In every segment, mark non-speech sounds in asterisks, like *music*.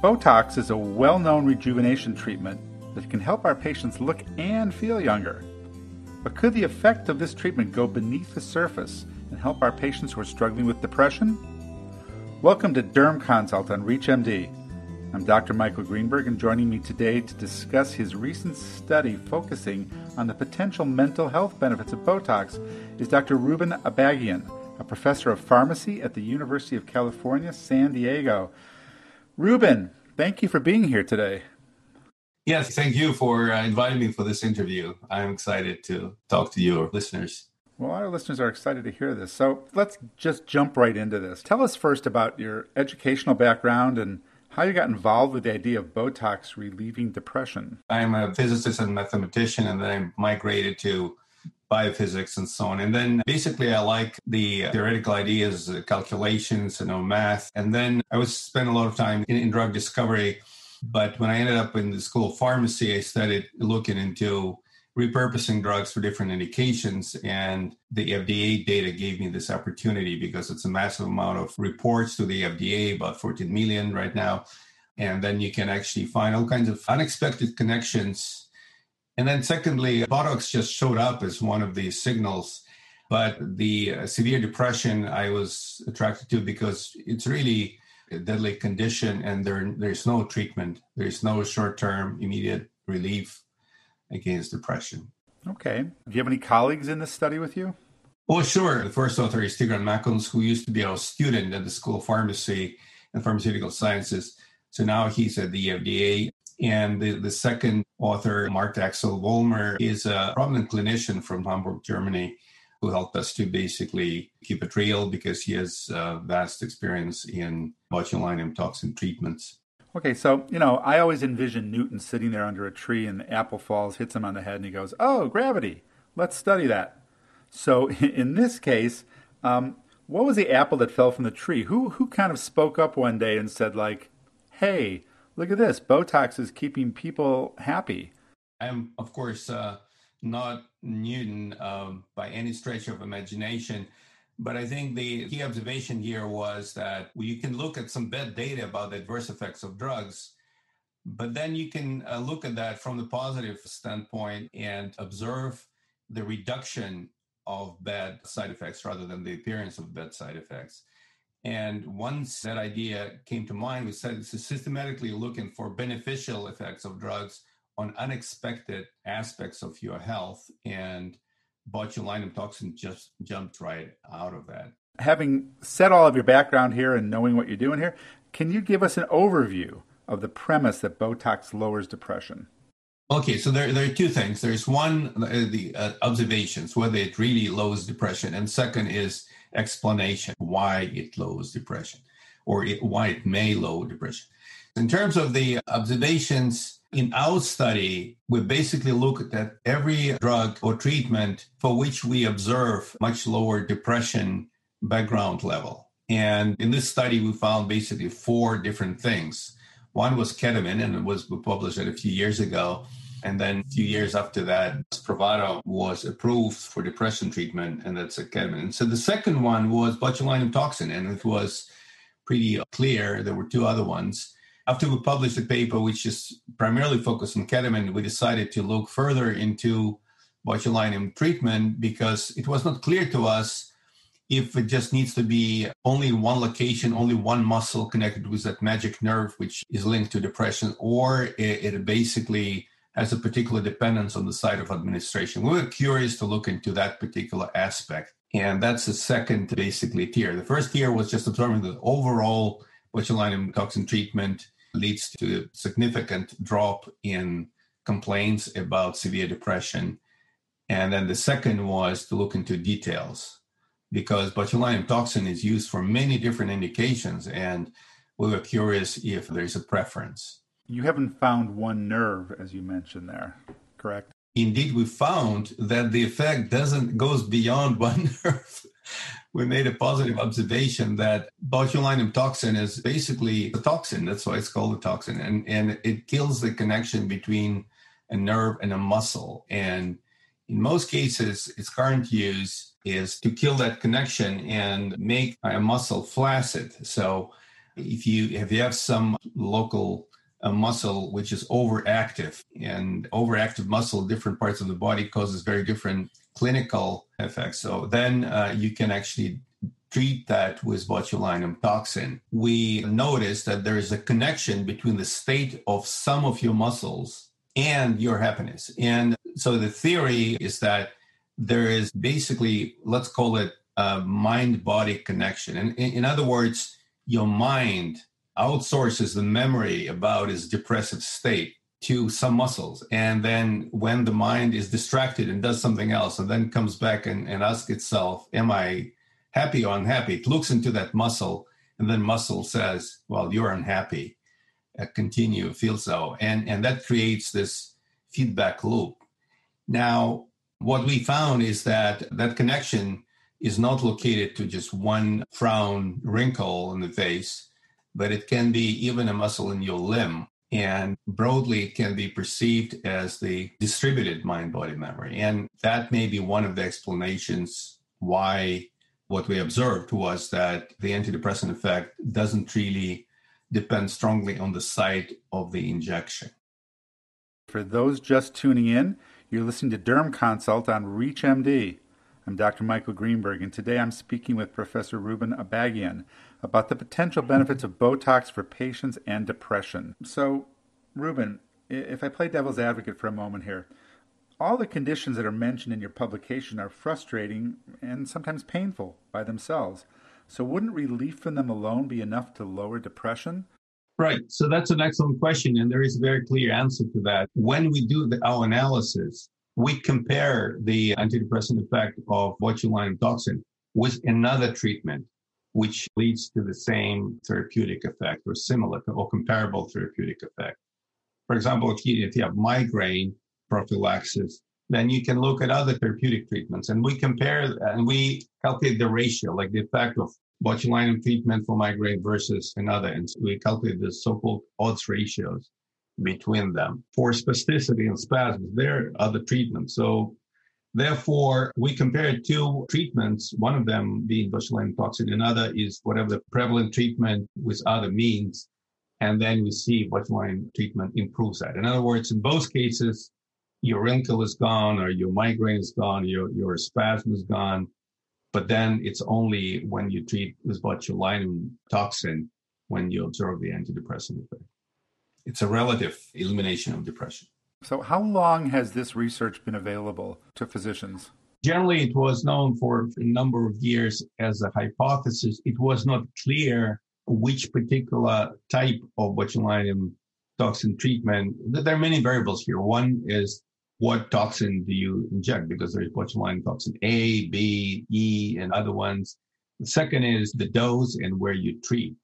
Botox is a well known rejuvenation treatment that can help our patients look and feel younger. But could the effect of this treatment go beneath the surface and help our patients who are struggling with depression? Welcome to Derm Consult on ReachMD. I'm Dr. Michael Greenberg, and joining me today to discuss his recent study focusing on the potential mental health benefits of Botox is Dr. Ruben Abagyan, a professor of pharmacy at the University of California, San Diego. Ruben, thank you for being here today. Yes, thank you for uh, inviting me for this interview. I'm excited to talk to your listeners. Well, our listeners are excited to hear this. So let's just jump right into this. Tell us first about your educational background and how you got involved with the idea of Botox relieving depression. I'm a physicist and mathematician, and then I migrated to biophysics and so on. And then basically I like the theoretical ideas, calculations, you know, math. And then I was spent a lot of time in, in drug discovery. But when I ended up in the school of pharmacy, I started looking into repurposing drugs for different indications. And the FDA data gave me this opportunity because it's a massive amount of reports to the FDA, about 14 million right now. And then you can actually find all kinds of unexpected connections and then, secondly, Botox just showed up as one of these signals. But the uh, severe depression I was attracted to because it's really a deadly condition and there, there's no treatment, there's no short term immediate relief against depression. Okay. Do you have any colleagues in this study with you? Oh, sure. The first author is Tigran Makunts, who used to be a student at the School of Pharmacy and Pharmaceutical Sciences. So now he's at the FDA. And the, the second author, Mark Axel Wollmer, is a prominent clinician from Hamburg, Germany, who helped us to basically keep it real because he has uh, vast experience in botulinum toxin treatments. Okay, so, you know, I always envision Newton sitting there under a tree and the apple falls, hits him on the head, and he goes, Oh, gravity, let's study that. So *laughs* in this case, um, what was the apple that fell from the tree? Who, who kind of spoke up one day and said, like, hey, look at this. Botox is keeping people happy. I'm of course uh, not newton um, by any stretch of imagination but i think the key observation here was that you can look at some bad data about the adverse effects of drugs but then you can uh, look at that from the positive standpoint and observe the reduction of bad side effects rather than the appearance of bad side effects and once that idea came to mind, we started systematically looking for beneficial effects of drugs on unexpected aspects of your health. And botulinum toxin just jumped right out of that. Having said all of your background here and knowing what you're doing here, can you give us an overview of the premise that Botox lowers depression? Okay, so there, there are two things. There's one, the uh, observations, whether it really lowers depression, and second is explanation why it lowers depression or it, why it may lower depression. In terms of the observations in our study, we basically looked at every drug or treatment for which we observe much lower depression background level. And in this study, we found basically four different things. One was ketamine, and it was published a few years ago. And then a few years after that, Spravato was approved for depression treatment, and that's a ketamine. And so the second one was botulinum toxin, and it was pretty clear. There were two other ones. After we published a paper which is primarily focused on ketamine, we decided to look further into botulinum treatment because it was not clear to us if it just needs to be only one location, only one muscle connected with that magic nerve, which is linked to depression, or it, it basically has a particular dependence on the side of administration. We were curious to look into that particular aspect. And that's the second basically tier. The first tier was just observing that overall botulinum toxin treatment leads to a significant drop in complaints about severe depression. And then the second was to look into details because botulinum toxin is used for many different indications. And we were curious if there's a preference you haven't found one nerve, as you mentioned there, correct? Indeed, we found that the effect doesn't goes beyond *laughs* one nerve. we made a positive observation that botulinum toxin is basically a toxin. That's why it's called a toxin, and and it kills the connection between a nerve and a muscle. And in most cases, its current use is to kill that connection and make a muscle flaccid. So if you if you have some local uh, muscle which is overactive and overactive muscle different parts of the body causes very different clinical effects. So then uh, you can actually treat that with botulinum toxin. We notice that there is a connection between the state of some of your muscles and your happiness. And so the theory is that there is basically let's call it a mind body connection. And in, in other words your mind outsources the memory about its depressive state to some muscles. And then when the mind is distracted and does something else and then comes back and, and asks itself, Am I happy or unhappy? It looks into that muscle and then muscle says, Well, you're unhappy. Uh, continue, feel so. And, and that creates this feedback loop. Now, what we found is that that connection is not located to just one frown wrinkle in the face, but it can be even a muscle in your limb. And broadly, it can be perceived as the distributed mind body memory. And that may be one of the explanations why what we observed was that the antidepressant effect doesn't really depend strongly on the site of the injection. For those just tuning in, you're listening to Derm Consult on ReachMD. I'm Dr. Michael Greenberg, and today I'm speaking with Professor Ruben Abagyan about the potential benefits of Botox for patients and depression. So, Ruben, if I play devil's advocate for a moment here, all the conditions that are mentioned in your publication are frustrating and sometimes painful by themselves. So, wouldn't relief from them alone be enough to lower depression? Right. So, that's an excellent question, and there is a very clear answer to that. When we do the, our analysis, we compare the antidepressant effect of botulinum toxin with another treatment, which leads to the same therapeutic effect or similar or comparable therapeutic effect. For example, if you, if you have migraine prophylaxis, then you can look at other therapeutic treatments and we compare and we calculate the ratio, like the effect of botulinum treatment for migraine versus another. And we calculate the so-called odds ratios between them. For spasticity and spasms, there are other treatments. So therefore, we compared two treatments, one of them being botulinum toxin, another is whatever the prevalent treatment with other means. And then we see botulinum treatment improves that. In other words, in both cases, your wrinkle is gone or your migraine is gone, your, your spasm is gone. But then it's only when you treat with botulinum toxin when you observe the antidepressant effect it's a relative elimination of depression. So, how long has this research been available to physicians? Generally, it was known for a number of years as a hypothesis. It was not clear which particular type of botulinum toxin treatment. There are many variables here. One is what toxin do you inject? Because there's botulinum toxin A, B, E, and other ones. The second is the dose and where you treat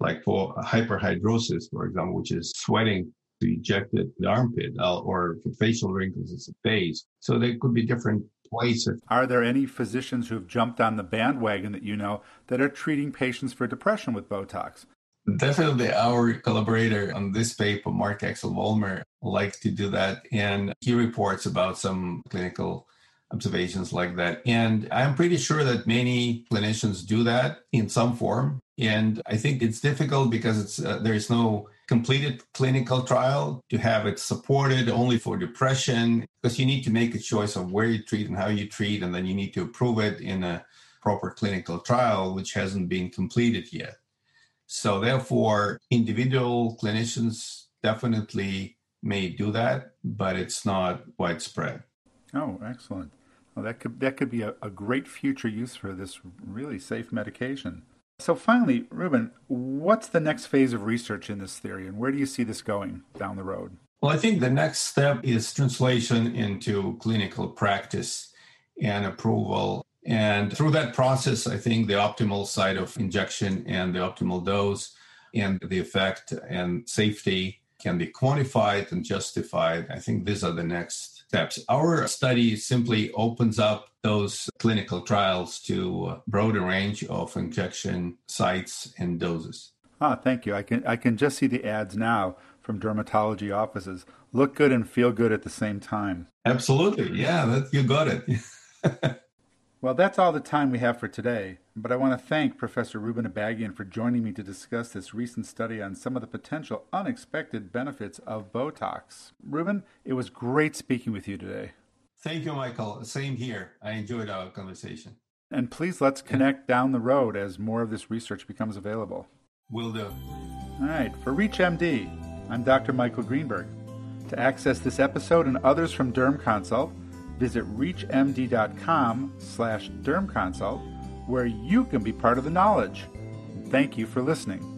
like for hyperhidrosis, for example, which is sweating to eject it, the armpit, uh, or for facial wrinkles, it's a face. So they could be different places. Are there any physicians who've jumped on the bandwagon that you know that are treating patients for depression with Botox? Definitely, our collaborator on this paper, Mark Axel Wollmer, likes to do that, and he reports about some clinical observations like that. And I'm pretty sure that many clinicians do that in some form. And I think it's difficult because it's uh, there's no completed clinical trial to have it supported only for depression because you need to make a choice of where you treat and how you treat and then you need to approve it in a proper clinical trial which hasn't been completed yet. So therefore individual clinicians definitely may do that but it's not widespread. Oh, excellent. Well, that could that could be a, a great future use for this really safe medication. So finally, Ruben, what's the next phase of research in this theory, and where do you see this going down the road? Well, I think the next step is translation into clinical practice and approval. And through that process, I think the optimal site of injection and the optimal dose and the effect and safety can be quantified and justified. I think these are the next steps. Our study simply opens up those clinical trials to a broader range of injection sites and doses. Ah, thank you. I can I can just see the ads now from dermatology offices. Look good and feel good at the same time. Absolutely. Yeah, that, you got it. *laughs* Well, that's all the time we have for today, but I want to thank Professor Ruben Abagyan for joining me to discuss this recent study on some of the potential unexpected benefits of Botox. Ruben, it was great speaking with you today. Thank you, Michael. Same here. I enjoyed our conversation. And please let's connect down the road as more of this research becomes available. Will do. All right, for ReachMD, I'm Dr. Michael Greenberg. To access this episode and others from Derm Consult, visit reachmd.com slash dermconsult, where you can be part of the knowledge. Thank you for listening.